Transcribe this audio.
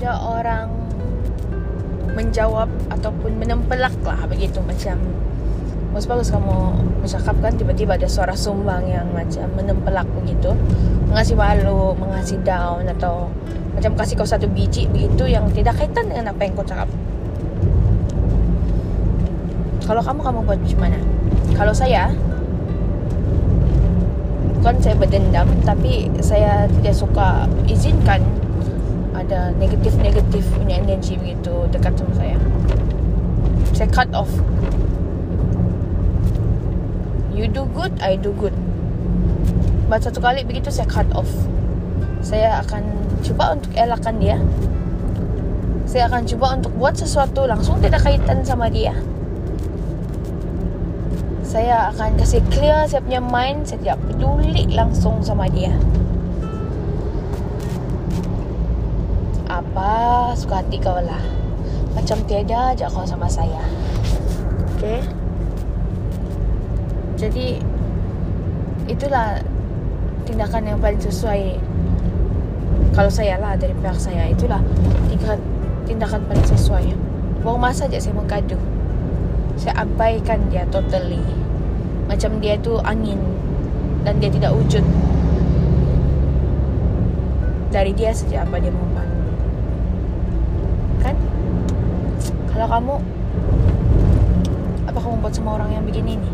ada orang menjawab ataupun menempelak lah begitu macam Bagus bagus kamu bercakap kan tiba-tiba ada suara sumbang yang macam menempelak begitu Mengasih malu, mengasih down atau Macam kasih kau satu biji begitu yang tidak kaitan dengan apa yang kau cakap Kalau kamu, kamu buat macam mana? Kalau saya Bukan saya berdendam Tapi saya tidak suka izinkan Ada negatif-negatif punya energi begitu dekat sama saya Saya cut off You do good, I do good. Buat satu kali begitu saya cut off. Saya akan cuba untuk elakkan dia. Saya akan cuba untuk buat sesuatu langsung tidak kaitan sama dia. Saya akan kasih clear saya punya mind, saya tidak peduli langsung sama dia. Suka hati kau lah. Macam tiada aja kau sama saya. Okay? Jadi itulah tindakan yang paling sesuai kalau saya lah dari pihak saya itulah tindakan tindakan paling sesuai. Buang masa aja saya mengadu. Saya abaikan dia totally. Macam dia tu angin dan dia tidak wujud. Dari dia saja apa dia mau Kalau kamu apa kamu buat semua orang yang begini ni?